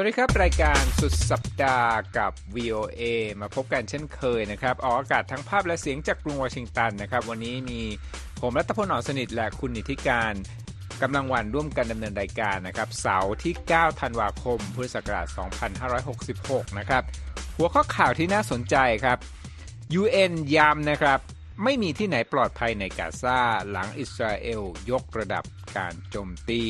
วัสดีครับ รายการสุดสัปดาห์กับ VOA มาพบกันเช่นเคยนะครับ ออกอากาศทั้งภาพและเสียงจากกรุงวอชิงตันนะครับ วันนี้มีผมรัตพลหนอสนิทและคุณนิติการกำลังวันร่วมกันดำเนินรายการนะครับ เสาร์ที่ 9 ธันวาคม พุทธศักราช 2566 นะครับ หัวข้อข่าวที่น่าสนใจครับ UN ย้ำนะครับ ไม่มีที่ไหนปลอดภัยในกาซาหลังอิสราเอลยกระดับการโจมตี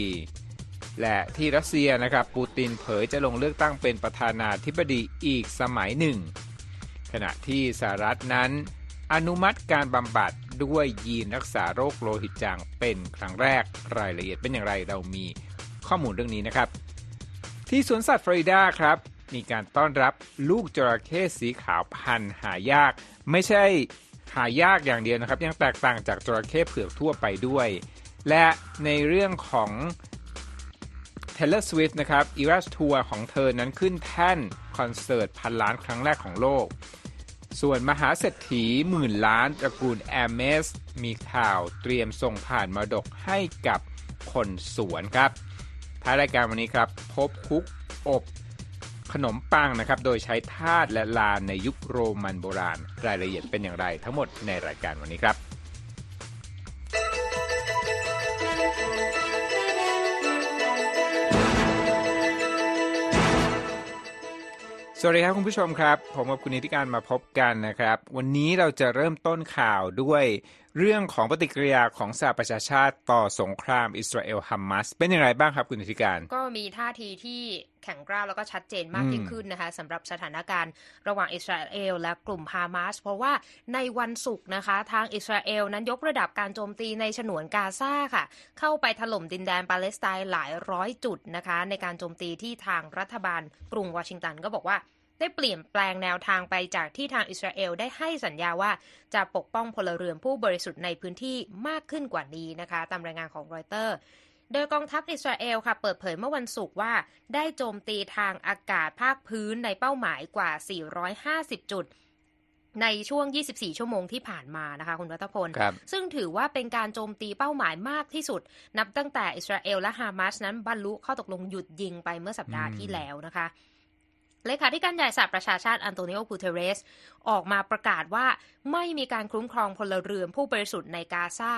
และที่รัสเซียนะครับปูตินเผยจะลงเลือกตั้งเป็นประธานาธิบดีอีกสมัยหนึ่ง ขณะที่สหรัฐนั้น อนุมัติการบำบัดด้วยยีนรักษาโรคโลหิตจางเป็นครั้งแรกรายละเอียดเป็นอย่างไรเรามีข้อมูลเรื่องนี้นะครับ ที่สวนสัตว์ฟลอริดาครับ มีการต้อนรับลูกจระเข้สีขาวพันหายาก ไม่ใช่หายากอย่างเดียวนะครับ ยังแตกต่างจากจระเข้เผือกทั่วไปด้วย และในเรื่องของ Taylor Swift นะครับ Eras Tour ของเธอนั้นขึ้นแท่นคอนเสิร์ตพันล้านครั้งแรกของโลก ส่วนมหาเศรษฐีหมื่นล้านตระกูลแอมเมสมีข่าวเตรียมส่งผ่านมรดกให้กับคนสวนครับท้ายรายการวันนี้ครับ พบคุกอบขนมปังนะครับ โดยใช้ทาสและลานในยุคโรมันโบราณ รายละเอียดเป็นอย่างไร ทั้งหมดในรายการวันนี้ครับ สวัสดีครับคุณผู้ชมครับ ผมกับคุณนิติการมาพบกันนะครับ วันนี้เราจะเริ่มต้นข่าวด้วย เรื่องของปฏิกิริยาของสหประชาชาติต่อสงครามอิสราเอลฮัมมัสเป็นอย่างไรบ้างครับคุณนิติการ ก็มีท่าทีที่แข็งกร้าวแล้วก็ชัดเจนมากยิ่งขึ้นนะคะสำหรับสถานการณ์ระหว่างอิสราเอลและกลุ่มฮามาสเพราะว่าในวันศุกร์นะคะ ทางอิสราเอลนั้นยกระดับการโจมตีในฉนวนกาซาค่ะ เข้าไปถล่มดินแดนปาเลสไตน์หลายร้อยจุดนะคะ ในการโจมตีที่ทางรัฐบาลกรุงวอชิงตันก็บอกว่า ได้เปลี่ยนแปลงแนวทางไปจากที่ทางอิสราเอลได้ให้สัญญาว่าจะปกป้องพลเรือนผู้บริสุทธิ์ในพื้นที่มากขึ้นกว่านี้นะคะ ตามรายงานของรอยเตอร์ โดยกองทัพอิสราเอลค่ะเปิดเผยเมื่อวันศุกร์ว่า ได้โจมตีทางอากาศภาคพื้นในเป้าหมายกว่า 450 จุดในช่วง 24 ชั่วโมงที่ผ่านมานะคะ คุณรัตพลครับซึ่งถือว่าเป็นการโจมตีเป้าหมายมากที่สุด นับตั้งแต่อิสราเอลและฮามาสนั้นบรรลุข้อตกลงหยุดยิงไปเมื่อสัปดาห์ที่แล้วนะคะ เลขาธิการใหญ่สหประชาชาติอันโตนิโอกูเทเรส ออกมาประกาศว่าไม่มีการคุ้มครองพลเรือนผู้บริสุทธิ์ในกาซา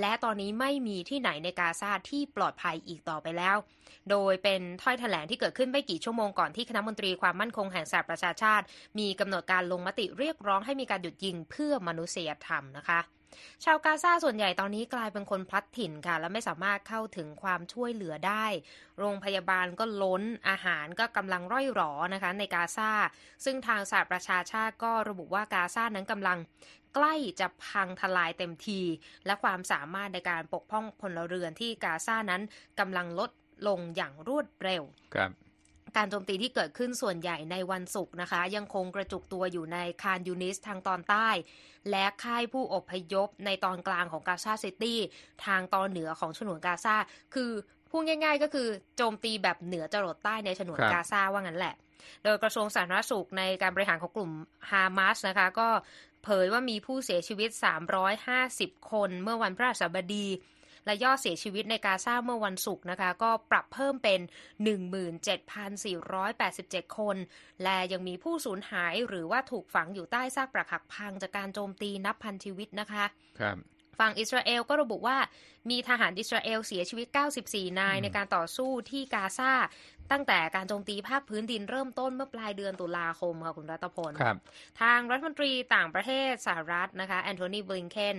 และตอนนี้ไม่มีที่ไหนในกาซาที่ปลอดภัยอีกต่อไปแล้ว โดยเป็นถ้อยแถลงที่เกิดขึ้นไม่กี่ชั่วโมงก่อนที่คณะมนตรีความมั่นคงแห่งสหประชาชาติ มีกำหนดการลงมติเรียกร้องให้มีการหยุดยิงเพื่อมนุษยธรรมนะคะ ชาวกาซาส่วนใหญ่ตอนนี้กลายเป็นคนพลัดถิ่นค่ะ และไม่สามารถเข้าถึงความช่วยเหลือได้ โรงพยาบาลก็ล้นอาหารก็กำลังร่อยหรอนะคะในกาซาซึ่งทางสหประชาชาติก็ระบุว่ากาซานั้นกำลังใกล้จะพังทลายเต็มที และความสามารถในการปกป้องพลเรือนที่กาซานั้นกำลังลดลงอย่างรวดเร็วครับ การโจมตีที่เกิดขึ้นส่วนใหญ่ในวันศุกร์นะคะ ยังคงกระจุกตัวอยู่ในคานยูนิสทางตอนใต้ และค่ายผู้อพยพในตอนกลางของกาซาซิตี้ทางตอนเหนือของฉนวนกาซาคือพูดง่าย ๆ ก็คือโจมตีแบบเหนือจรดใต้ในฉนวนครับกาซาว่างั้นแหละ โดยกระทรวงสาธารณสุขในการบริหารของกลุ่มฮามาสนะคะ ก็เผยว่ามีผู้เสียชีวิต 350 คนเมื่อวันพฤหัสบดี และยอดเสียชีวิตในกาซาเมื่อวันศุกร์นะคะ ก็ปรับเพิ่มเป็น 17,487 คน และยังมีผู้สูญหายหรือว่าถูกฝังอยู่ใต้ซากปรักหักพังจากการโจมตีนับพันชีวิตนะคะครับฝั่งอิสราเอลก็ระบุว่ามีทหารอิสราเอลเสียชีวิต 94 นายในการต่อสู้ที่กาซาตั้งแต่การโจมตีภาคพื้นดินเริ่มต้นเมื่อปลายเดือนตุลาคมค่ะคุณรัตพลครับทางรัฐมนตรีต่างประเทศสหรัฐนะคะแอนโทนีบลิงเคน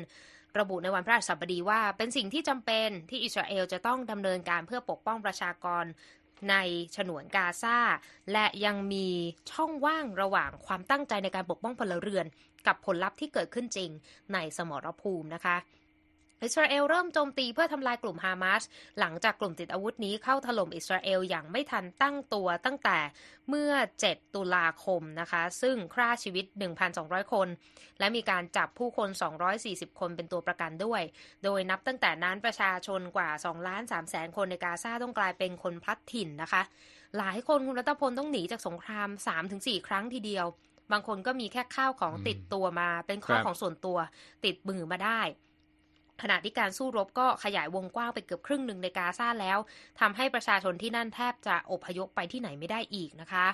ระบุในวันพฤหัสบดีว่า เป็นสิ่งที่จำเป็นที่อิสราเอลจะต้องดำเนินการเพื่อปกป้องประชากรในฉนวนกาซาและยังมีช่องว่างระหว่างความตั้งใจในการปกป้องพลเรือน กับผลลัพธ์ที่เกิดขึ้นจริงในสมรภูมินะคะ อิสราเอลเริ่มโจมตีเพื่อทำลายกลุ่มฮามาสหลังจากกลุ่มติดอาวุธนี้เข้าถล่มอิสราเอลอย่างไม่ทันตั้งตัวตั้งแต่เมื่อ 7 ตุลาคมนะคะ ซึ่งฆ่าชีวิต 1,200 คน และมีการจับผู้คน 240 คนเป็นตัวประกันด้วย โดยนับตั้งแต่นั้นประชาชนกว่า2ล้าน3แสนคนในกาซาต้องกลายเป็นคนพลัดถิ่นนะคะ หลายคนคุณรัตพลต้องหนีจากสงคราม 3-4 ครั้งทีเดียว บางคนก็มีแค่ข้าวของติดตัวมา เป็นข้าวของส่วนตัวติดมือมาได้ ขณะที่การสู้รบก็ขยายวงกว้างไปเกือบครึ่งหนึ่งในกาซาแล้วทำให้ประชาชนที่นั่นแทบจะอพยพไปที่ไหนไม่ได้อีกนะคะ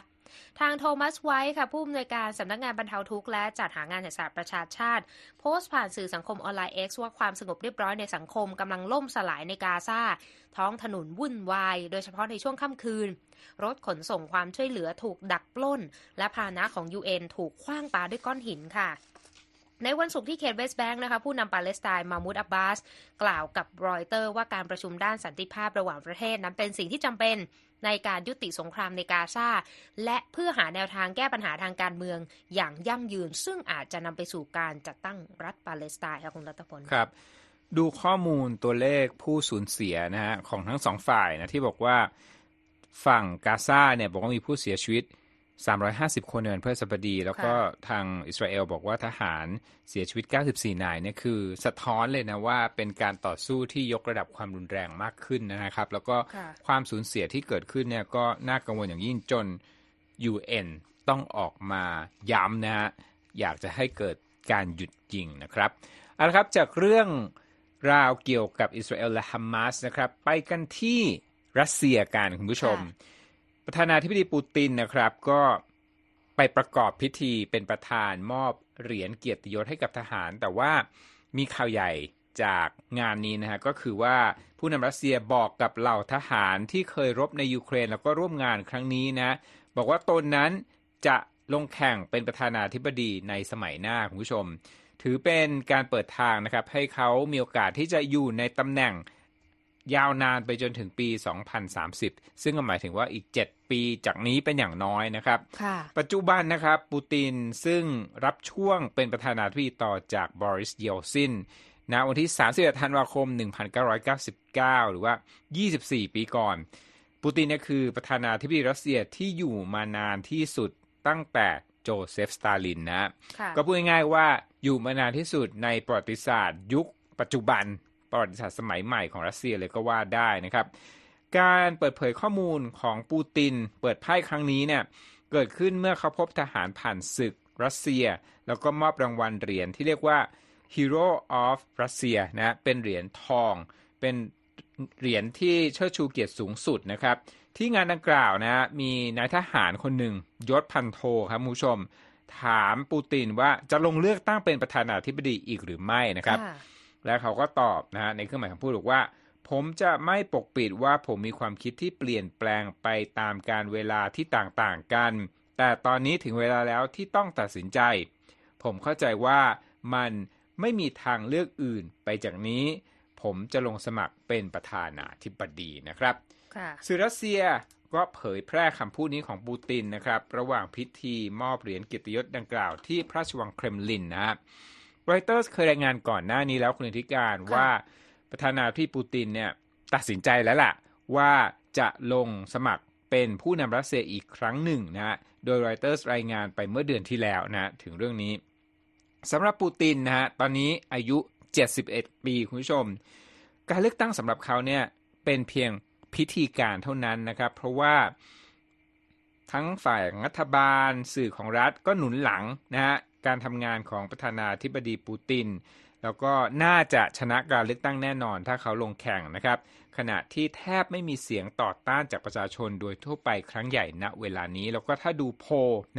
ทางโทมัสไวท์ค่ะ ผู้อำนวยการสำนักงานบรรเทาทุกข์และจัดหางานแห่งสหประชาชาติ โพสต์ผ่านสื่อสังคมออนไลน์ X ว่าความสงบเรียบร้อยในสังคมกำลังล่มสลายในกาซาท้องถนนวุ่นวาย โดยเฉพาะในช่วงค่ำคืน รถขนส่งความช่วยเหลือถูกดักปล้น และพาหนะของ UN ถูกขว้างปาด้วยก้อนหินค่ะ ในวันศุกร์ที่เขตเวสต์แบงค์นะคะผู้นำปาเลสไตน์มามูดอับบาส กล่าวกับรอยเตอร์ว่าการประชุมด้านสันติภาพระหว่างประเทศนั้นเป็นสิ่งที่จำเป็นในการยุติสงครามในกาซาและเพื่อหาแนวทางแก้ปัญหาทางการเมืองอย่างยั่งยืน ซึ่งอาจจะนำไปสู่การจัดตั้งรัฐปาเลสไตน์ค่ะคุณรัตพลคครับ ดูข้อมูลตัวเลขผู้สูญเสียนะฮะของทั้งสองฝ่ายนะที่บอกว่าฝั่งกาซาเนี่ยบอกว่ามีผู้เสียชีวิต 350 คนในวันพฤหัสบดี แล้วก็ทางอิสราเอลบอกว่าทหารเสียชีวิต 94 นายเนี่ยคือสะท้อนเลยนะว่าเป็นการต่อสู้ที่ยกระดับความรุนแรงมากขึ้นนะครับ แล้วก็ความสูญเสียที่เกิดขึ้นเนี่ยก็น่ากังวลอย่างยิ่งจน UN ต้องออกมาย้ำนะฮะอยากจะให้เกิดการหยุดยิงนะครับเอาละครับจากเรื่องราวเกี่ยวกับอิสราเอลและฮามาสนะครับ ไปกันที่รัสเซียกันคุณผู้ชม ประธานาธิบดีปูตินนะครับ ก็ไปประกอบพิธีเป็นประธานมอบเหรียญเกียรติยศให้กับทหาร แต่ว่ามีข่าวใหญ่จากงานนี้นะฮะก็คือว่าผู้นำรัสเซียบอกกับเหล่าทหารที่เคยรบในยูเครนแล้วก็ร่วมงานครั้งนี้นะ บอกว่าตนนั้นจะลงแข่งเป็นประธานาธิบดีในสมัยหน้าคุณผู้ชม ถือเป็นการเปิดทางนะครับให้เขามีโอกาสที่จะอยู่ในตำแหน่ง ยาวนานไปจนถึงปี 2030 ซึ่งก็หมายถึงว่าอีก 7 ปีจากนี้เป็นอย่างน้อยนะครับ ปัจจุบันนะครับปูตินซึ่งรับช่วงเป็นประธานาธิบดีต่อจากบอริสเยลต์ซินณวันที่ 31 ธันวาคม 1999 หรือว่า 24 ปีก่อน ปูตินเนี่ยคือประธานาธิบดีรัสเซียที่อยู่มานานที่สุดตั้งแต่โจเซฟสตาลินนะ ก็พูดง่ายๆว่าอยู่มานานที่สุดในประวัติศาสตร์ยุคปัจจุบัน ประวัติศาสตร์สมัยใหม่ของรัสเซียเลยก็ว่าได้นะครับ การเปิดเผยข้อมูลของปูติน เปิดไพ่ครั้งนี้เนี่ยเกิดขึ้นเมื่อเขาพบทหารผ่านศึกรัสเซีย แล้วก็มอบรางวัลเหรียญที่เรียกว่า Hero of Russia นะเป็นเหรียญทอง เป็นเหรียญที่เชิดชูเกียรติสูงสุดนะครับ ที่งานดังกล่าวนะมีนายทหารคนหนึ่งยศพันโทครับผู้ชม ถามปูตินว่าจะลงเลือกตั้งเป็นประธานาธิบดีอีกหรือไม่นะครับ และเขาก็ตอบนะฮะในเครื่องหมายคำพูดบอกว่า ผมจะไม่ปกปิดว่าผมมีความคิดที่เปลี่ยนแปลงไปตามการเวลาที่ต่างๆกัน แต่ตอนนี้ถึงเวลาแล้วที่ต้องตัดสินใจ ผมเข้าใจว่ามันไม่มีทางเลือกอื่นไปจากนี้ ผมจะลงสมัครเป็นประธานาธิบดีนะครับสื่อรัสเซียก็เผยแพร่คำพูดนี้ของปูตินนะครับ ระหว่างพิธีมอบเหรียญเกียรติยศดังกล่าวที่พระราชวังเครมลินนะครับ รอยเตอร์สเคยรายงานก่อนหน้านี้แล้วคุณธิการว่าประธานาธิบดีปูตินเนี่ยตัดสินใจแล้วล่ะ ว่าจะลงสมัครเป็นผู้นำรัสเซียอีกครั้งหนึ่งนะฮะโดยรอยเตอร์สรายงานไปเมื่อเดือนที่แล้วนะถึงเรื่องนี้สำหรับปูตินนะฮะตอนนี้อายุ 71 ปีคุณผู้ชม การเลือกตั้งสำหรับเขาเนี่ยเป็นเพียงพิธีการเท่านั้นนะครับ เพราะว่าทั้งฝ่ายรัฐบาลสื่อของรัฐก็หนุนหลังนะฮะ การทำงานของประธานาธิบดีปูติน แล้วก็น่าจะชนะการเลือกตั้งแน่นอนถ้าเขาลงแข่งนะครับ ขณะที่แทบไม่มีเสียงต่อต้านจากประชาชนโดยทั่วไปครั้งใหญ่ณเวลานี้ แล้วก็ถ้าดูโพ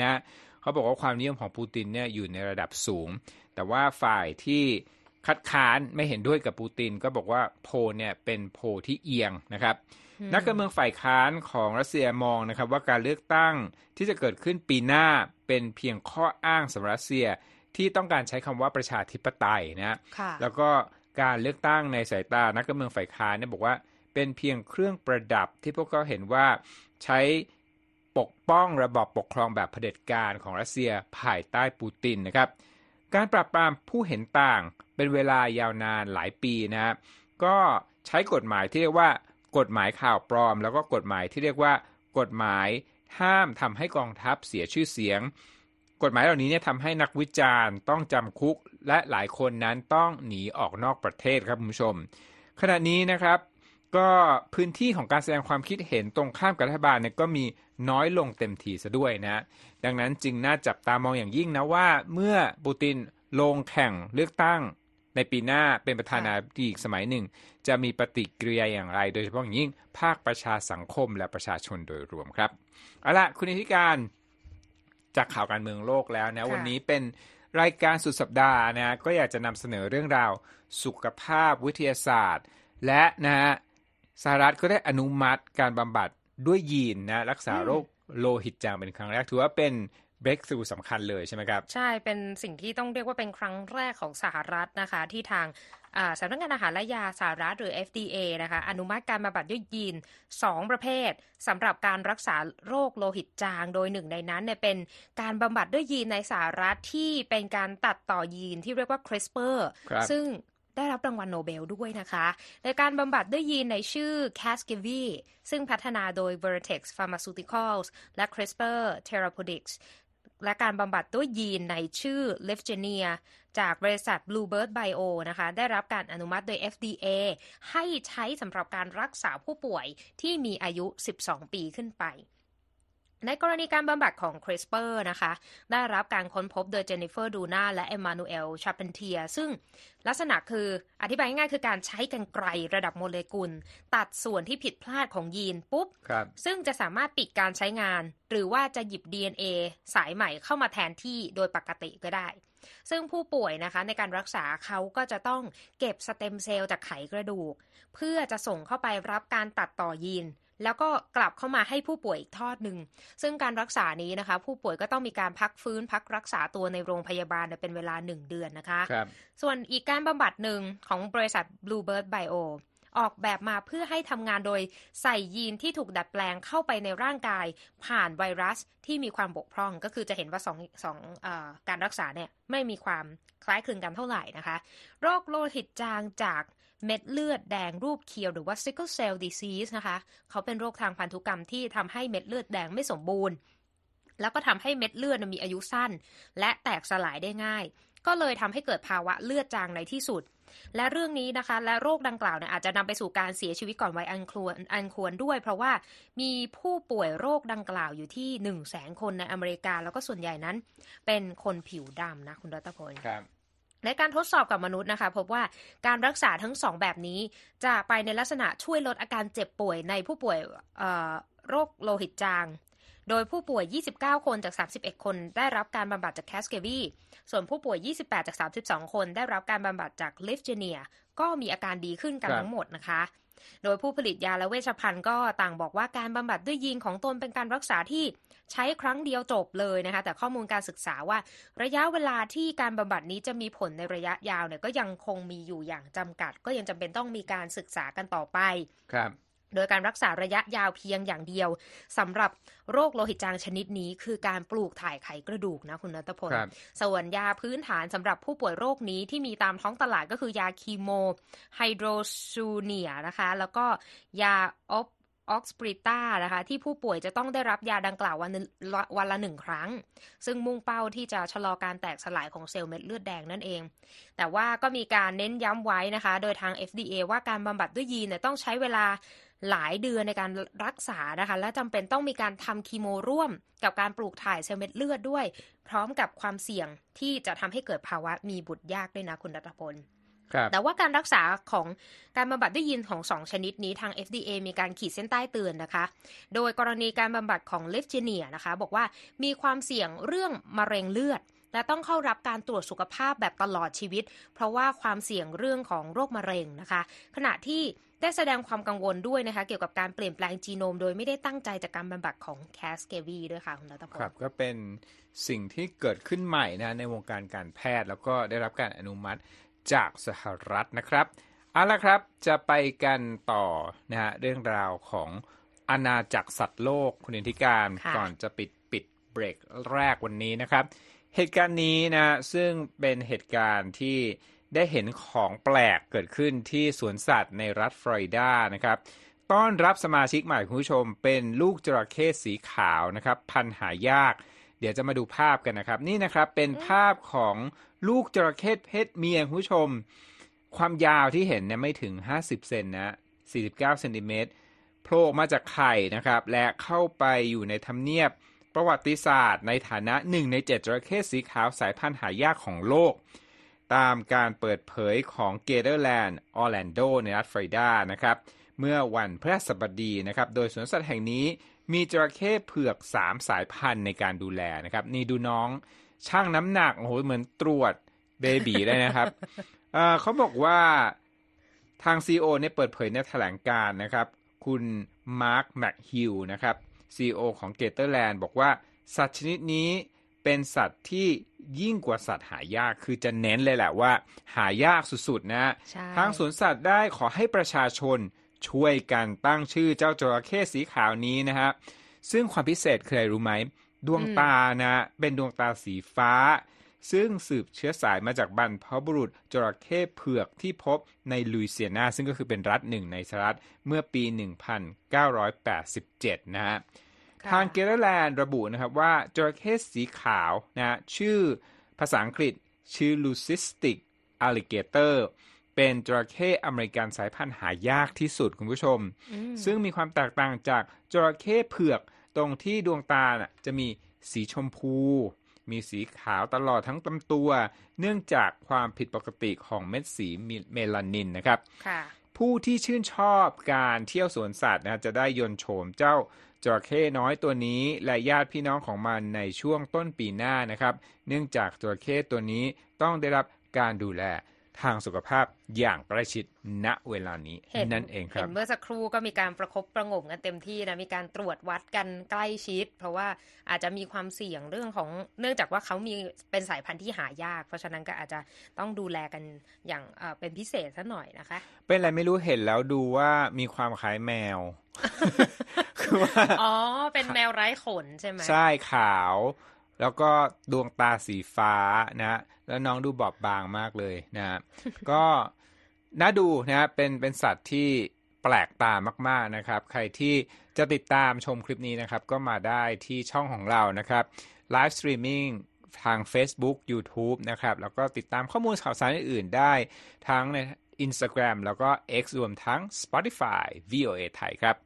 นะเขาบอกว่าความนิยมของปูตินเนี่ยอยู่ในระดับสูง แต่ว่าฝ่ายที่คัดค้านไม่เห็นด้วยกับปูติน ก็บอกว่าโพเนี่ยเป็นโพที่เอียงนะครับ นักการเมืองฝ่ายค้านของรัสเซียมองนะครับว่าการเลือกตั้งที่จะเกิดขึ้นปีหน้าเป็นเพียงข้ออ้างสำหรับรัสเซียที่ต้องการใช้คำว่าประชาธิปไตยนะแล้วก็การเลือกตั้งในสายตานักการเมืองฝ่ายค้านเนี่ยบอกว่าเป็นเพียงเครื่องประดับที่พวกเขาเห็นว่าใช้ปกป้องระบอบปกครองแบบเผด็จการของรัสเซียภายใต้ปูตินนะครับ การปราบปรามผู้เห็นต่างเป็นเวลายาวนานหลายปีนะก็ใช้กฎหมายที่เรียกว่า กฎหมายข่าวปลอม แล้วก็กฎหมายที่เรียกว่ากฎหมายห้ามทำให้กองทัพเสียชื่อเสียง กฎหมายเหล่านี้เนี่ยทำให้นักวิจารณ์ต้องจำคุก และหลายคนนั้นต้องหนีออกนอกประเทศครับคุณผู้ชม ขณะนี้นะครับก็พื้นที่ของการแสดงความคิดเห็นตรงข้ามกับรัฐบาลเนี่ยก็มีน้อยลงเต็มทีซะด้วยนะ ดังนั้นจึงน่าจับตามองอย่างยิ่งนะว่า เมื่อปูตินลงแข่งเลือกตั้ง ในในปีหน้าเป็นประธานาธิบดีอีกสมัยหนึ่ง จะมีปฏิกิริยาอย่างไร โดยเฉพาะอย่างยิ่งภาคประชาสังคมและประชาชนโดยรวมครับเอาละคุณนิติการจากข่าวการเมืองโลกแล้วนะวันนี้เป็นรายการสุดสัปดาห์นะก็อยากจะนำเสนอเรื่องราวสุขภาพวิทยาศาสตร์ และนะฮะสหรัฐก็ได้อนุมัติการบำบัดด้วยยีนนะรักษาโรคโลหิตจางเป็นครั้งแรกถือว่าเป็น breakthrough สำคัญเลยใช่ไหมครับ ใช่เป็นสิ่งที่ต้องเรียกว่าเป็นครั้งแรกของสหรัฐนะคะ ที่ทางสำนักงานอาหารและยาสหรัฐหรือ FDA นะคะอนุมัติการบำบัดด้วยยีน 2 ประเภทสำหรับการรักษาโรคโลหิตจางโดยหนึ่งในนั้นเนี่ยเป็นการบำบัดด้วยยีนในสหรัฐที่เป็นการตัดต่อยีนที่เรียกว่า CRISPR ซึ่งได้รับรางวัลโนเบลด้วยนะคะ ในการบำบัดด้วยยีนในชื่อ Casgevy ซึ่งพัฒนาโดย Vertex Pharmaceuticals และ CRISPR Therapeutics และการบำบัดด้วยยีนในชื่อเลฟเจเนียจากบริษัท Bluebird Bio นะคะ ได้รับการอนุมัติโดย FDA ให้ใช้สำหรับการรักษาผู้ป่วยที่มีอายุ 12 ปีขึ้นไป ในกรณีการบำบัดของ CRISPR นะคะ ได้รับการค้นพบโดยเจนนิเฟอร์ดูนาและเอมานูเอลชาเปนเทีย ซึ่งลักษณะคืออธิบายง่ายๆคือการใช้กรรไกรระดับโมเลกุล ตัดส่วนที่ผิดพลาดของยีนปุ๊บ ซึ่งจะสามารถปิดการใช้งาน หรือว่าจะหยิบ DNA สายใหม่เข้ามาแทนที่โดยปกติก็ได้ ซึ่งผู้ป่วยนะคะในการรักษาเขาก็จะต้องเก็บสเต็มเซลล์จากไขกระดูก เพื่อจะส่งเข้าไปรับการตัดต่อยีน แล้วก็กลับเข้ามาให้ผู้ป่วยอีกทอดหนึ่ง ซึ่งการรักษานี้นะคะ ผู้ป่วยก็ต้องมีการพักฟื้นพักรักษาตัวในโรงพยาบาลเป็นเวลา 1 เดือนนะคะคส่วนอีกการบำบัดหนึ่งของบริษัท Bluebird Bio ออกแบบมาเพื่อให้ทำงานโดยใส่ยีนที่ถูกดัดแปลงเข้าไปในร่างกาย ผ่านไวรัสที่มีความบกพร่อง ก็คือจะเห็นว่าสองสองอการรักษาเนี่ยไม่มีความคล้ายคลึงกันเท่าไหร่นะคะ โรคโลหิตจางจาก เม็ดเลือดแดงรูปเคียวหรือว่า sickle cell disease นะคะ เขาเป็นโรคทางพันธุกรรมที่ทำให้เม็ดเลือดแดงไม่สมบูรณ์ แล้วก็ทำให้เม็ดเลือดมีอายุสั้น และแตกสลายได้ง่าย ก็เลยทำให้เกิดภาวะเลือดจางในที่สุด และเรื่องนี้นะคะ และโรคดังกล่าวเนี่ยอาจจะนำไปสู่การเสียชีวิตก่อนวัยอันควรอันควรด้วย เพราะว่ามีผู้ป่วยโรคดังกล่าวอยู่ที่1นึ่งแสนคนในอเมริกา แล้วก็ส่วนใหญ่นั้น เป็นคนผิวดำนะคุณรัตพลครับ ในการทดสอบกับมนุษย์นะคะ พบว่าการรักษาทั้งสองแบบนี้ จะไปในลักษณะช่วยลดอาการเจ็บป่วยในผู้ป่วยโรคโลหิตจาง โดยผู้ป่วย 29 คนจาก 31 คนได้รับการบำบัดจากแคสเกวีส่วนผู้ป่วย 28 จาก 32 คนได้รับการบำบัดจากลิฟเจเนีย ก็มีอาการดีขึ้นกันทั้งหมดนะคะ โดยผู้ผลิตยาและเวชภัณฑ์ก็ต่างบอกว่าการบำบัดด้วยยีนของตนเป็นการรักษาที่ใช้ครั้งเดียวจบเลยนะคะ แต่ข้อมูลการศึกษาว่า ระยะเวลาที่การบำบัดนี้จะมีผลในระยะยาวเนี่ยก็ยังคงมีอยู่อย่างจำกัด ก็ยังจำเป็นต้องมีการศึกษากันต่อไปครับ โดยการรักษาระยะยาวเพียงอย่างเดียวสำหรับโรคโลหิตจางชนิดนี้ คือการปลูกถ่ายไขกระดูกนะคุณนัทพล ส่วนยาพื้นฐานสำหรับผู้ป่วยโรคนี้ที่มีตามท้องตลาดก็คือยาคีโมไฮโดรซูเนียนะคะ แล้วก็ยาออฟออกสปริต้านะคะ ที่ผู้ป่วยจะต้องได้รับยาดังกล่าววันวันละหนึ่งครั้ง ซึ่งมุ่งเป้าที่จะชะลอการแตกสลายของเซลล์เม็ดเลือดแดงนั่นเอง แต่ว่าก็มีการเน้นย้ำไว้นะคะ โดยทาง FDA ว่าการบำบัดด้วยยีนเนี่ยต้องใช้เวลา หลายเดือนในการรักษานะคะ และจำเป็นต้องมีการทำคีโมร่วม กับการปลูกถ่ายเซลล์เม็ดเลือดด้วย พร้อมกับความเสี่ยงที่จะทำให้เกิดภาวะมีบุตรยากด้วยนะคุณรัตพลแต่ว่าการรักษาของการบำบัดด้วยยีนของสองชนิดนี้ทาง FDA มีการขีดเส้นใต้เตือนนะคะ โดยกรณีการบำบัดของลิฟเจเนียนะคะ บอกว่ามีความเสี่ยงเรื่องมะเร็งเลือด และต้องเข้ารับการตรวจสุขภาพแบบตลอดชีวิต เพราะว่าความเสี่ยงเรื่องของโรคมะเร็งนะคะ ขณะที่ได้แสดงความกังวลด้วยนะคะ เกี่ยวกับการเปลี่ยนแปลงจีโนม โดยไม่ได้ตั้งใจจากการบำบัดของแคสเกวีด้วยค่ะคุณรัตพลครับก็เป็นสิ่งที่เกิดขึ้นใหม่นะในวงการการแพทย์แล้วก็ได้รับการอนุมัติจากสหรัฐนะครับเอาละครับจะไปกันต่อนะฮะเรื่องราวของอาณาจักรสัตว์โลกคุณอินทิการก่อนจะปิดปิดเบรกแรกวันนี้นะครับ เหตุการณ์นี้นะซึ่งเป็นเหตุการณ์ที่ได้เห็นของแปลกเกิดขึ้นที่สวนสัตว์ในรัฐฟลอริดานะครับต้อนรับสมาชิกใหม่คุณผู้ชมเป็นลูกจระเข้สีขาวนะครับ พันหายาก เดี๋ยวจะมาดูภาพกันนะครับ นี่นะครับเป็นภาพของลูกจระเข้เพศเมียคุณผู้ชม ความยาวที่เห็นเนี่ยไม่ถึง 50 เซนนะ 49เซนติเมตรโผล่มาจากไข่นะครับ และเข้าไปอยู่ในทำเนียบ ประวัติศาสตร์ ในฐานะหนึ่งในเจ็ดจระเข้สีขาวสายพันธุ์หายากของโลก ตามการเปิดเผยของ Gatorland Orlando ในรัฐฟลอริดานะครับเมื่อวันพฤหัสบดีนะครับโดยสวนสัตว์แห่งนี้มีจระเข้เผือก 3 สายพันธุ์ในการดูแลนะครับ นี่ดูน้องชั่งน้ำหนักโอ้โหเหมือนตรวจ baby เลยนะครับเขาบอกว่าทาง CEO เนี่ยเปิดเผยในแถลงการณ์นะครับ คุณมาร์คแมคฮิลนะครับ CEO ของเกเตอร์แลนด์บอกว่าสัตว์ชนิดนี้เป็นสัตว์ที่ยิ่งกว่าสัตว์หายากคือจะเน้นเลยแหละว่า หายากสุดๆนะทางสวนสัตว์ได้ขอให้ประชาชนช่วยกันตั้งชื่อเจ้าจระเข้สีขาวนี้นะฮะซึ่งความพิเศษคืออะไรรู้ไหม ดวงตานะ เป็นดวงตาสีฟ้า ซึ่งสืบเชื้อสายมาจากบรรพบุรุษจระเข้เผือกที่พบในลุยเซียนา ซึ่งก็คือเป็นรัฐหนึ่งในสหรัฐเมื่อปี 1987 นะฮะทางเกเรแลนด์ระบุนะครับว่าจระเข้สีขาวนะชื่อภาษาอังกฤษชื่อ Leucistic alligator เป็นจระเข้อเมริกันสายพันธุ์หายากที่สุดคุณผู้ชมซึ่งมีความแตกต่างจากจระเข้เผือกตรงที่ดวงตาจะมีสีชมพู มีสีขาวตลอดทั้งลำตัว เนื่องจากความผิดปกติของเม็ดสีเมลานินนะครับผู้ที่ชื่นชอบการเที่ยวสวนสัตว์นะจะได้ยนโฉมเจ้าจระเข้น้อยตัวนี้และญาติพี่น้องของมันในช่วงต้นปีหน้านะครับ เนื่องจากจระเข้ตัวนี้ต้องได้รับการดูแล ทางสุขภาพอย่างใกล้ชิดณเวลานี้นั่นเองครับเห็นเมื่อสักครู่ก็มีการประครบประงมกันเต็มที่นะมีการตรวจวัดกันใกล้ชิด เพราะว่าอาจจะมีความเสี่ยงเรื่องของเนื่องจากว่าเขามีเป็นสายพันธุ์ที่หายาก เพราะฉะนั้นก็อาจจะต้องดูแลกันอย่างเป็นพิเศษซะหน่อยนะคะ เป็นอะไรไม่รู้เห็นแล้วดูว่ามีความคล้ายแมวคือว่าอ๋อเป็นแมวไร้ขนใช่ไหมใช่ขาว แล้วก็ดวงตาสีฟ้านะแล้วน้องดูบอบบางมากเลยนะ ก็น่าดูนะเป็นเป็นสัตว์ที่แปลกตามาก ๆนะครับ ใครที่จะติดตามชมคลิปนี้นะครับ ก็มาได้ที่ช่องของเรานะครับ live streaming ทาง Facebook YouTube นะครับ แล้วก็ติดตามข้อมูลข่าวสารอื่นๆได้ทั้งใน Instagram แล้วก็ X รวมทั้ง Spotify VOA ไทยครับ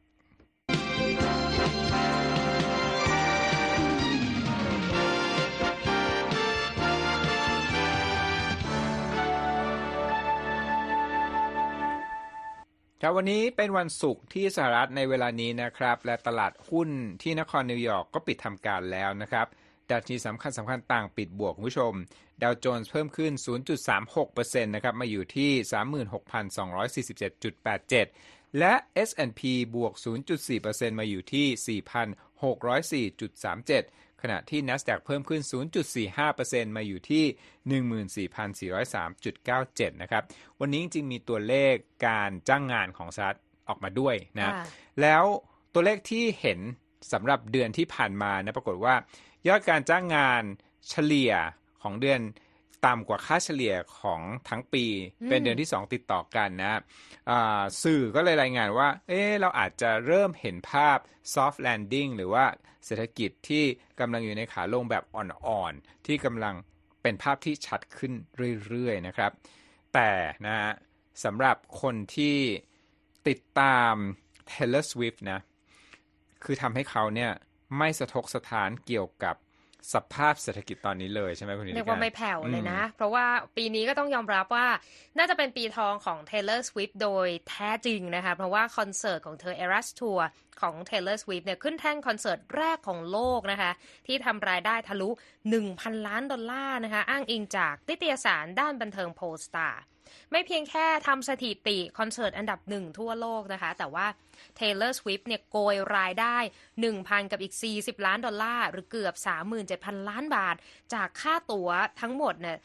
ครับวันนี้เป็นวันศุกร์ที่สหรัฐในเวลานี้นะครับ และตลาดหุ้นที่นครนิวยอร์กก็ปิดทำการแล้วนะครับดัชนีสำคัญสำคัญต่างปิดบวกคุณผู้ชม ดาวโจนส์เพิ่มขึ้น 0.36%นะครับมาอยู่ที่ 36,247.87 และ S&P บวก 0.4%มาอยู่ที่ 4,604.37 ขณะที่ NASDAQ เพิ่มขึ้น 0.45%มาอยู่ที่ 14,403.97 นะครับ วันนี้จริงๆมีตัวเลขการจ้างงานของสหรัฐออกมาด้วยนะ แล้วตัวเลขที่เห็นสำหรับเดือนที่ผ่านมานะปรากฏว่ายอดการจ้างงานเฉลี่ยของเดือน ต่ำกว่าค่าเฉลี่ยของทั้งปี เป็นเดือนที่ 2 ติดต่อกันนะสื่อก็เลยรายงานว่า เอ๊เราอาจจะเริ่มเห็นภาพ soft landing หรือว่าเศรษฐกิจที่กำลังอยู่ในขาลงแบบอ่อนๆ ที่กำลังเป็นภาพที่ชัดขึ้นเรื่อยๆนะครับ แต่นะสำหรับคนที่ติดตาม Taylor Swift นะ คือทำให้เขาเนี่ยไม่สะทกสถานเกี่ยวกับ สภาพเศรษฐกิจตอนนี้เลยใช่ไหมคุณนิเรียกว่าไม่แผ่วเลยนะ เพราะว่าปีนี้ก็ต้องยอมรับว่าน่าจะเป็นปีทองของ Taylor Swift โดยแท้จริงนะคะ เพราะว่าคอนเสิร์ตของเธอ Eras Tour ของ Taylor Swift เนี่ยขึ้นแท่นคอนเสิร์ตแรกของโลกนะคะ ที่ทำรายได้ทะลุ 1,000 ล้านดอลลาร์นะคะ อ้างอิงจากนิตยสารด้านบันเทิง Pollstar ไม่เพียงแค่ทำสถิติคอนเสิร์ตอันดับหนึ่งทั่วโลกนะคะ แต่ว่า Taylor Swift เนี่ยโกยรายได้ 1,000 กับอีก 40 ล้านดอลลาร์ หรือเกือบ 37,000 ล้านบาท จากค่าตั๋วทั้งหมดเนี่ย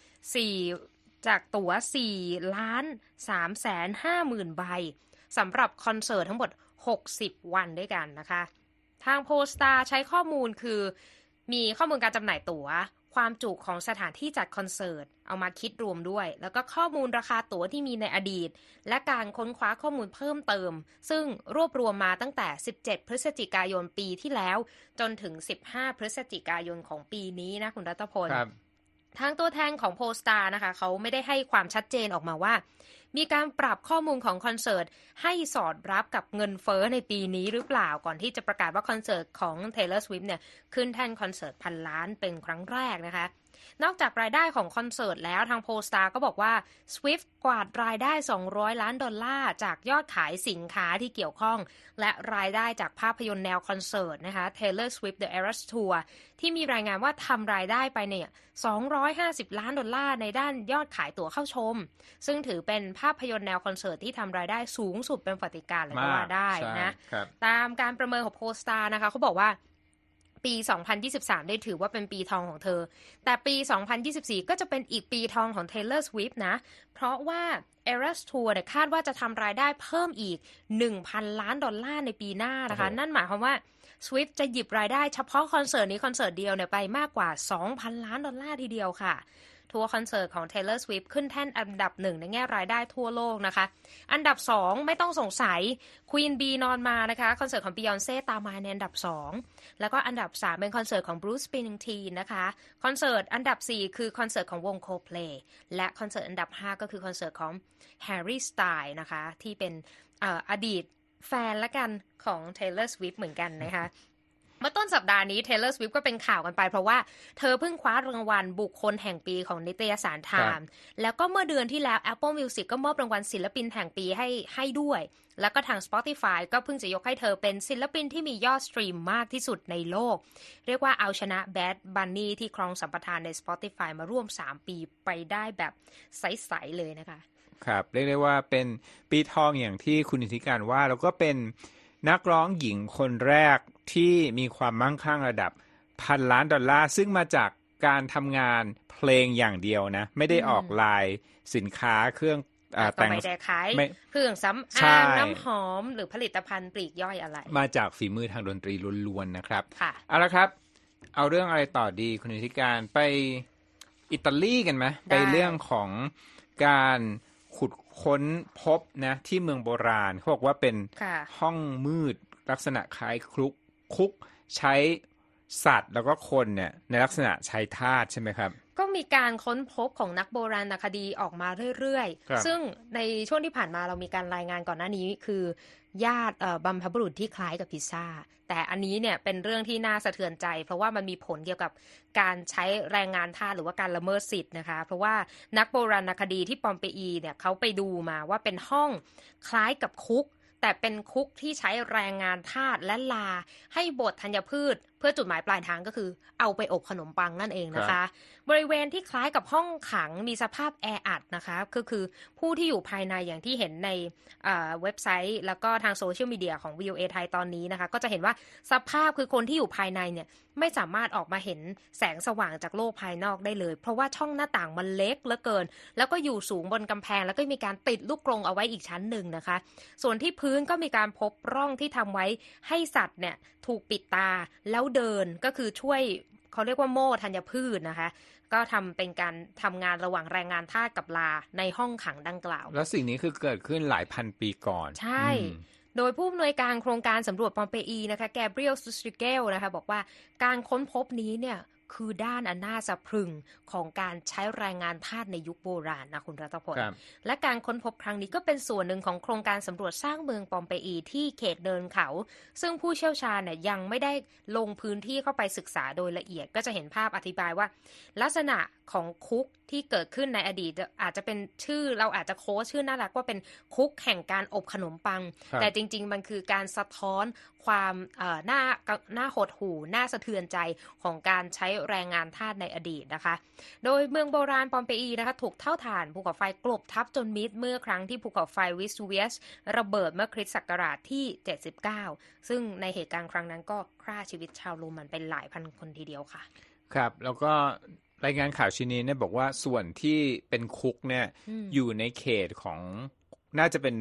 4จากตั๋ว4ล้าน3แสน5หมื่นใบสำหรับคอนเสิร์ตทั้งหมด 60 วันด้วยกันนะคะ ทางโพสตาใช้ข้อมูลคือมีข้อมูลการจำหน่ายตั๋วความจุของสถานที่จัดคอนเสิร์ต เอามาคิดรวมด้วย แล้วก็ข้อมูลราคาตั๋วที่มีในอดีต และการค้นคว้าข้อมูลเพิ่มเติม ซึ่งรวบรวมมาตั้งแต่ 17 พฤศจิกายนปีที่แล้ว จนถึง 15 พฤศจิกายนของปีนี้นะคุณรัตพลทางตัวแทนของโพสตานะคะ เขาไม่ได้ให้ความชัดเจนออกมาว่ามีการปรับข้อมูลของคอนเสิร์ตให้สอดรับกับเงินเฟ้อในปีนี้หรือเปล่าก่อนที่จะประกาศว่าคอนเสิร์ตของ Taylor Swift เนี่ยขึ้นแท่นคอนเสิร์ตพันล้านเป็นครั้งแรกนะคะ นอกจากรายได้ของคอนเสิร์ตแล้วทางโพสตาก็บอกว่า Swift กวาดรายได้ 200 ล้านดอลลาร์จากยอดขายสินค้าที่เกี่ยวข้อง และรายได้จากภาพยนตร์แนวคอนเสิร์ตนะคะ Taylor Swift The Eras Tour ที่มีรายงานว่าทำรายได้ไปเนี่ย 250 ล้านดอลลาร์ในด้านยอดขายตั๋วเข้าชม ซึ่งถือเป็นภาพยนตร์แนวคอนเสิร์ตที่ทำรายได้สูงสุดเป็นประวัติการณ์เลยก็ว่าได้นะครับตามการประเมินของ Pollstar นะคะเขาบอกว่า ปี 2023 ได้ถือว่าเป็นปีทองของเธอ แต่ปี 2024 ก็จะเป็นอีกปีทองของ Taylor Swift นะ เพราะว่า Eras Tour เนี่ยคาดว่าจะทำรายได้เพิ่มอีก 1,000 ล้านดอลลาร์ในปีหน้านะคะโอ้โหนั่นหมายความว่า Swift จะหยิบรายได้เฉพาะคอนเสิร์ตนี้คอนเสิร์ตเดียวเนี่ยไปมากกว่า 2,000 ล้านดอลลาร์ทีเดียวค่ะ ทัวร์คอนเสิร์ตของ Taylor Swift ขึ้นแท่นอันดับหนึ่งในแง่รายได้ทั่วโลกนะคะ อันดับ 2 ไม่ต้องสงสัย Queen B นอนมานะคะ คอนเสิร์ตของ Beyonce ตามมาในอันดับ 2 แล้วก็อันดับ 3 เป็นคอนเสิร์ตของ Bruce Springsteen นะคะ คอนเสิร์ตอันดับ 4 คือคอนเสิร์ตของวง Coldplay และคอนเสิร์ตอันดับ 5 ก็คือคอนเสิร์ตของ Harry Styles นะคะ ที่เป็นเอ่ออดีตแฟนละกันของ Taylor Swift เหมือนกันนะคะ เมื่อต้นสัปดาห์นี้ Taylor Swift ก็เป็นข่าวกันไป เพราะว่าเธอเพิ่งคว้ารางวัลบุคคลแห่งปีของนิตยสารไทครับม์แล้วก็เมื่อเดือนที่แล้ว Apple Music ก็มอบรางวัลศิลปินแห่งปีให้ให้ด้วย แล้วก็ทาง Spotify ก็เพิ่งจะยกให้เธอเป็นศิลปินที่มียอดสตรีมมากที่สุดในโลก เรียกว่าเอาชนะ Bad Bunny ที่ครองสัมปทานใน Spotify มาร่วม 3 ปีไปได้แบบใส ๆ เลยนะคะ ครับ เรียกได้ว่าเป็นปีทองอย่างที่คุณอิทธิการว่าแล้วก็เป็น นักร้องหญิงคนแรกที่มีความมั่งคั่งระดับพันล้านดอลลาร์ซึ่งมาจากการทำงานเพลงอย่างเดียวนะ ไม่ได้ออกลายสินค้าเครื่องอาก็แต่งไม่ได้ขายไม่เครื่องสำใช่อางน้ำหอม หรือผลิตภัณฑ์ปลีกย่อยอะไร มาจากฝีมือทางดนตรีล้วนๆนะครับค่ะเอาละครับ เอาเรื่องอะไรต่อดีคุณอิทธิการไปอิตาลีกันไหมได้ไปเรื่องของการ ขุดค้นพบนะที่เมืองโบราณเขาบอกว่าเป็นค่ะห้องมืดลักษณะคล้ายคลุกคุกใช้สัตว์แล้วก็คนเนี่ยในลักษณะใช้ทาสใช่ไหมครับ ก็มีการค้นพบของนักโบราณคดีออกมาเรื่อยครับๆซึ่งในช่วงที่ผ่านมาเรามีการรายงานก่อนหน้านี้คือ ญาติเอ่อบัมพบุรุษที่คล้ายกับพิซซ่า แต่อันนี้เนี่ยเป็นเรื่องที่น่าสะเทือนใจ เพราะว่ามันมีผลเกี่ยวกับการใช้แรงงานทาสหรือว่าการละเมิดสิทธิ์นะคะ เพราะว่านักโบราณคดีที่ปอมเปอีเนี่ยเขาไปดูมาว่าเป็นห้องคล้ายกับคุกแต่เป็นคุกที่ใช้แรงงานทาสและลาให้บดธัญพืชเพื่อจุดหมายปลายทางก็คือเอาไปอบขนมปังนั่นเองนะคะ บริเวณที่คล้ายกับห้องขังมีสภาพแออัดนะคะก็คือผู้ที่อยู่ภายในอย่างที่เห็นในเอ่อเว็บไซต์ แล้วก็ทางโซเชียลมีเดียของ VOA ไทยตอนนี้นะคะ ก็จะเห็นว่าสภาพคือคนที่อยู่ภายในเนี่ยไม่สามารถออกมาเห็นแสงสว่างจากโลกภายนอกได้เลย เพราะว่าช่องหน้าต่างมันเล็กเหลือเกิน แล้วก็อยู่สูงบนกำแพง แล้วก็มีการติดลูกกรงเอาไว้อีกชั้นหนึ่งนะคะ ส่วนที่พื้นก็มีการพบร่องที่ทำไว้ให้สัตว์เนี่ยถูกปิดตาแล้วเดินก็คือช่วยเขาเรียกว่าโม่ธัญพืชนะคะ ก็ทำเป็นการทำงานระหว่างแรงงานทาสกับลาในห้องขังดังกล่าว แล้วสิ่งนี้คือเกิดขึ้นหลายพันปีก่อน ใช่อืมโดยผู้อำนวยการโครงการสำรวจปอมเปอีนะคะแกเบรียลซูสติเกลนะคะบอกว่าการค้นพบนี้เนี่ย คือด้านอันน่าสะพรึงของการใช้แรงงานทาสในยุคโบราณนะคุณรัตพลครับและการค้นพบครั้งนี้ก็เป็นส่วนหนึ่งของโครงการสำรวจสร้างเมืองปอมเปอีที่เขตเดินเขา ซึ่งผู้เชี่ยวชาญเนี่ยยังไม่ได้ลงพื้นที่เข้าไปศึกษาโดยละเอียดก็จะเห็นภาพอธิบายว่า ลักษณะของคุกที่เกิดขึ้นในอดีตอาจจะเป็นชื่อเราอาจจะโค้ชชื่อน่ารักว่าเป็นคุกแห่งการอบขนมปังครับแต่จริง ๆ มันคือการสะท้อน ความเอ่อหน้าหน้าหดหู่หน้าสะเทือนใจของการใช้แรงงานทาสในอดีตนะคะ โดยเมืองโบราณปอมเปอีนะคะถูกเท่าฐานภูเขาไฟกลบทับจนมิดเมื่อครั้งที่ภูเขาไฟวิสูเวียสระเบิดเมื่อคริสต์ศักราชที่ 79 ซึ่งในเหตุการณ์ครั้งนั้นก็ฆ่าชีวิตชาวโรมันเป็นหลายพันคนทีเดียวค่ะ ครับ แล้วก็รายงานข่าวชิ้นนี้เนี่ยบอกว่าส่วนที่เป็นคุกเนี่ยอืมอยู่ในเขตของ น่าจะเป็น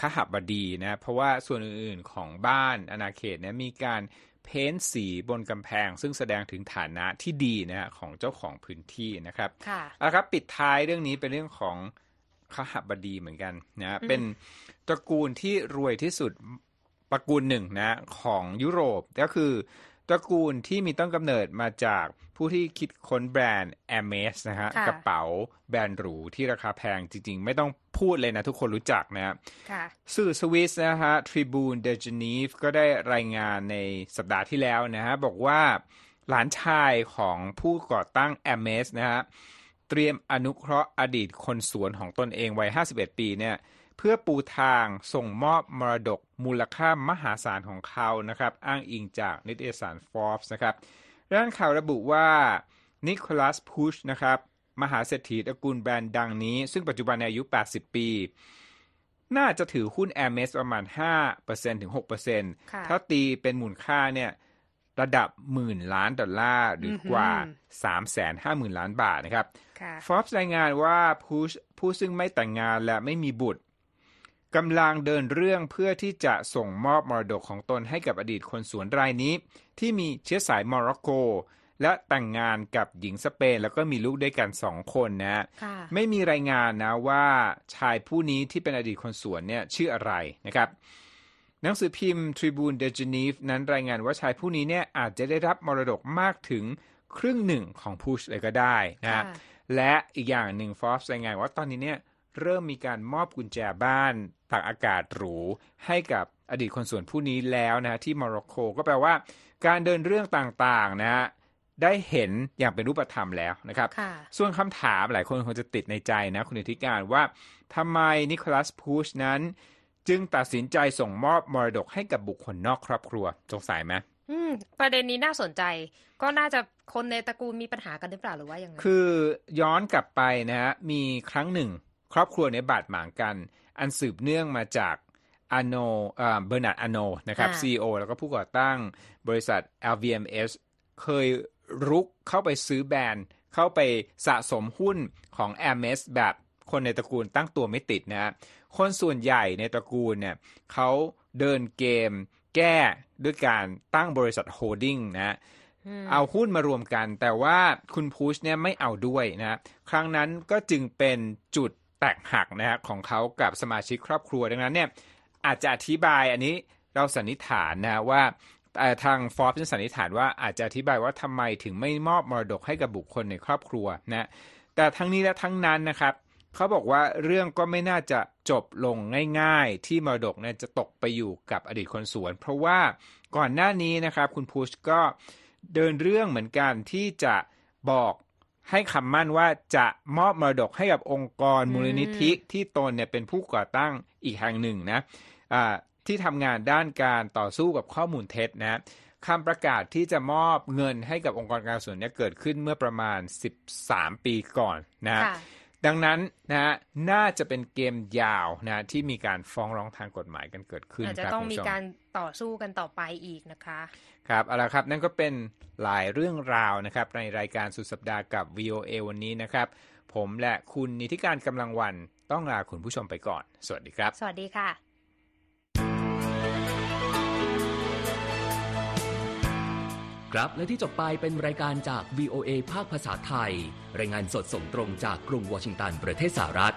ขหบดีนะเพราะว่าส่วนอื่นๆของบ้านอาณาเขตเนี่ยมีการเพ้นสีบนกำแพง ซึ่งแสดงถึงฐานะที่ดีนะฮะของเจ้าของพื้นที่นะครับค่ะเอาละครับปิดท้ายเรื่องนี้เป็นเรื่องของขหบดีเหมือนกันนะเป็นตระกูลที่รวยที่สุดตระกูลหนึ่งนะของยุโรปก็คือตระกูลที่มีต้นกำเนิดมาจาก ผู้ที่คิดค้นแบรนด์ a อ m e s นะฮะค่ะกระเป๋าแบรนด์หรูที่ราคาแพงจริง ๆ ไม่ต้องพูดเลยนะ ทุกคนรู้จักนะค่ะสื่อสวิสนะฮะ Tribune de Genève ก็ได้รายงานในสัปดาห์ที่แล้วนะฮะ บอกว่าหลานชายของผู้ก่อตั้ง a m e s นะฮะ เตรียมอนุเคราะห์อดีตคนสวนของตนเองวัย 51 ปีเนี่ยเพื่อปูทางส่งมอบมรดกมูลค่ามหาศาลของเขานะครับ อ้างอิงจากนิตยสาร Forbes นะครับ ด้านข่าวระบุว่านิโคลัสพุชนะครับ มหาเศรษฐีตระกูลแบรนด์ดังนี้ ซึ่งปัจจุบันอายุ 80 ปี น่าจะถือหุ้น Air m e s ประมาณ 5%ถึง 6%ถ้าตีเป็นมูลค่าเนี่ยระดับหมื่นล้านดอลลาร์หรือกว่า 350,000 ล้านบาทนะครับ Forbes รายงานว่าผู้ผู้ซึ่งไม่แต่งงานและไม่มีบุตร กำลังเดินเรื่องเพื่อที่จะส่งมอบมรดกของตนให้กับอดีตคนสวนรายนี้ ที่มีเชื้อสายโมร็อกโก และแต่งงานกับหญิงสเปน แล้วก็มีลูกด้วยกันสองคนนะไม่มีรายงานนะว่าชายผู้นี้ที่เป็นอดีตคนสวนเนี่ยชื่ออะไรนะครับหนังสือพิมพ์ Tribune de Genève นั้นรายงานว่าชายผู้นี้เนี่ยอาจจะได้รับมรดกมากถึงครึ่งหนึ่งของพุชเลยก็ได้นะและอีกอย่างหนึ่งฟอสรายงานว่าตอนนี้เนี่ย เริ่มมีการมอบกุญแจบ้านตากอากาศหรูให้กับอดีตคนส่วนผู้นี้แล้วนะที่โมร็อกโกก็แปลว่า การเดินเรื่องต่างๆนะได้เห็นอย่างเป็นรูปธรรมแล้วนะครับ ส่วนคำถามหลายคนคงจะติดในใจนะคุณธิการว่าทำไมนิโคลัสพูชนั้น จึงตัดสินใจส่งมอบมรดกให้กับบุคคลนอกครอบครัวสงสัยไหมประเด็นนี้น่าสนใจ ก็น่าจะคนในตระกูลมีปัญหากันหรือเปล่าหรือว่ายังไงคือย้อนกลับไปนะฮะมีครั้งหนึ่ง ครอบครัวเนี่ยบาดหมางกัน อันสืบเนื่องมาจากอโนเบอร์นาร์ดอโนนะครับ CEO แล้วก็ผู้ก่อตั้งบริษัท LVMH เคยรุกเข้าไปซื้อแบรนด์ เข้าไปสะสมหุ้นของ Hermes แบบคนในตระกูลตั้งตัวไม่ติดนะคนส่วนใหญ่ในตระกูลเนี่ยเขาเดินเกมแก้ด้วยการตั้งบริษัทโฮดดิ้งนะเอาหุ้นมารวมกัน แต่ว่าคุณพุชเนี่ยไม่เอาด้วยนะ ครั้งนั้นก็จึงเป็นจุด แตกหักนะฮะของเขากับสมาชิกครอบครัวดังนั้นเนี่ยอาจจะอธิบายอันนี้เราสันนิษฐานนะว่าทางฟอร์บสันนิษฐานว่าอาจจะอธิบายว่าทำไมถึงไม่มอบมรดกให้กับบุคคลในครอบครัวนะแต่ทั้งนี้และทั้งนั้นนะครับเขาบอกว่าเรื่องก็ไม่น่าจะจบลงง่าย ๆ ที่มรดกเนี่ยจะตกไปอยู่กับอดีตคนสวน เพราะว่าก่อนหน้านี้นะครับคุณพุชก็เดินเรื่องเหมือนกันที่จะบอก ให้คำมั่นว่าจะมอบมรดกให้กับองค์กรมูลนิธิที่ตนเนี่ยเป็นผู้ก่อตั้งอีกแห่งหนึ่งนะะที่ทำงานด้านการต่อสู้กับข้อมูลเท็จนะคำประกาศที่จะมอบเงินให้กับองค์กรการส่วนนี้เกิดขึ้นเมื่อประมาณ 13 ปีก่อนนะดังนั้นนะน่าจะเป็นเกมยาวนะที่มีการฟ้องร้องทางกฎหมายกันเกิดขึ้นอาจจะต้องมีการ ต่อสู้กันต่อไปอีกนะคะ ครับเอาละครับนั่นก็เป็นหลายเรื่องราวนะครับ ในรายการสุดสัปดาห์กับ VOA วันนี้นะครับ ผมและคุณนิติการกำลังวันต้องลาคุณผู้ชมไปก่อน สวัสดีครับ สวัสดีค่ะ ครับและที่จบไปเป็นรายการจาก VOA ภาคภาษาไทย รายงานสดส่งตรงจากกรุงวอชิงตันประเทศสหรัฐ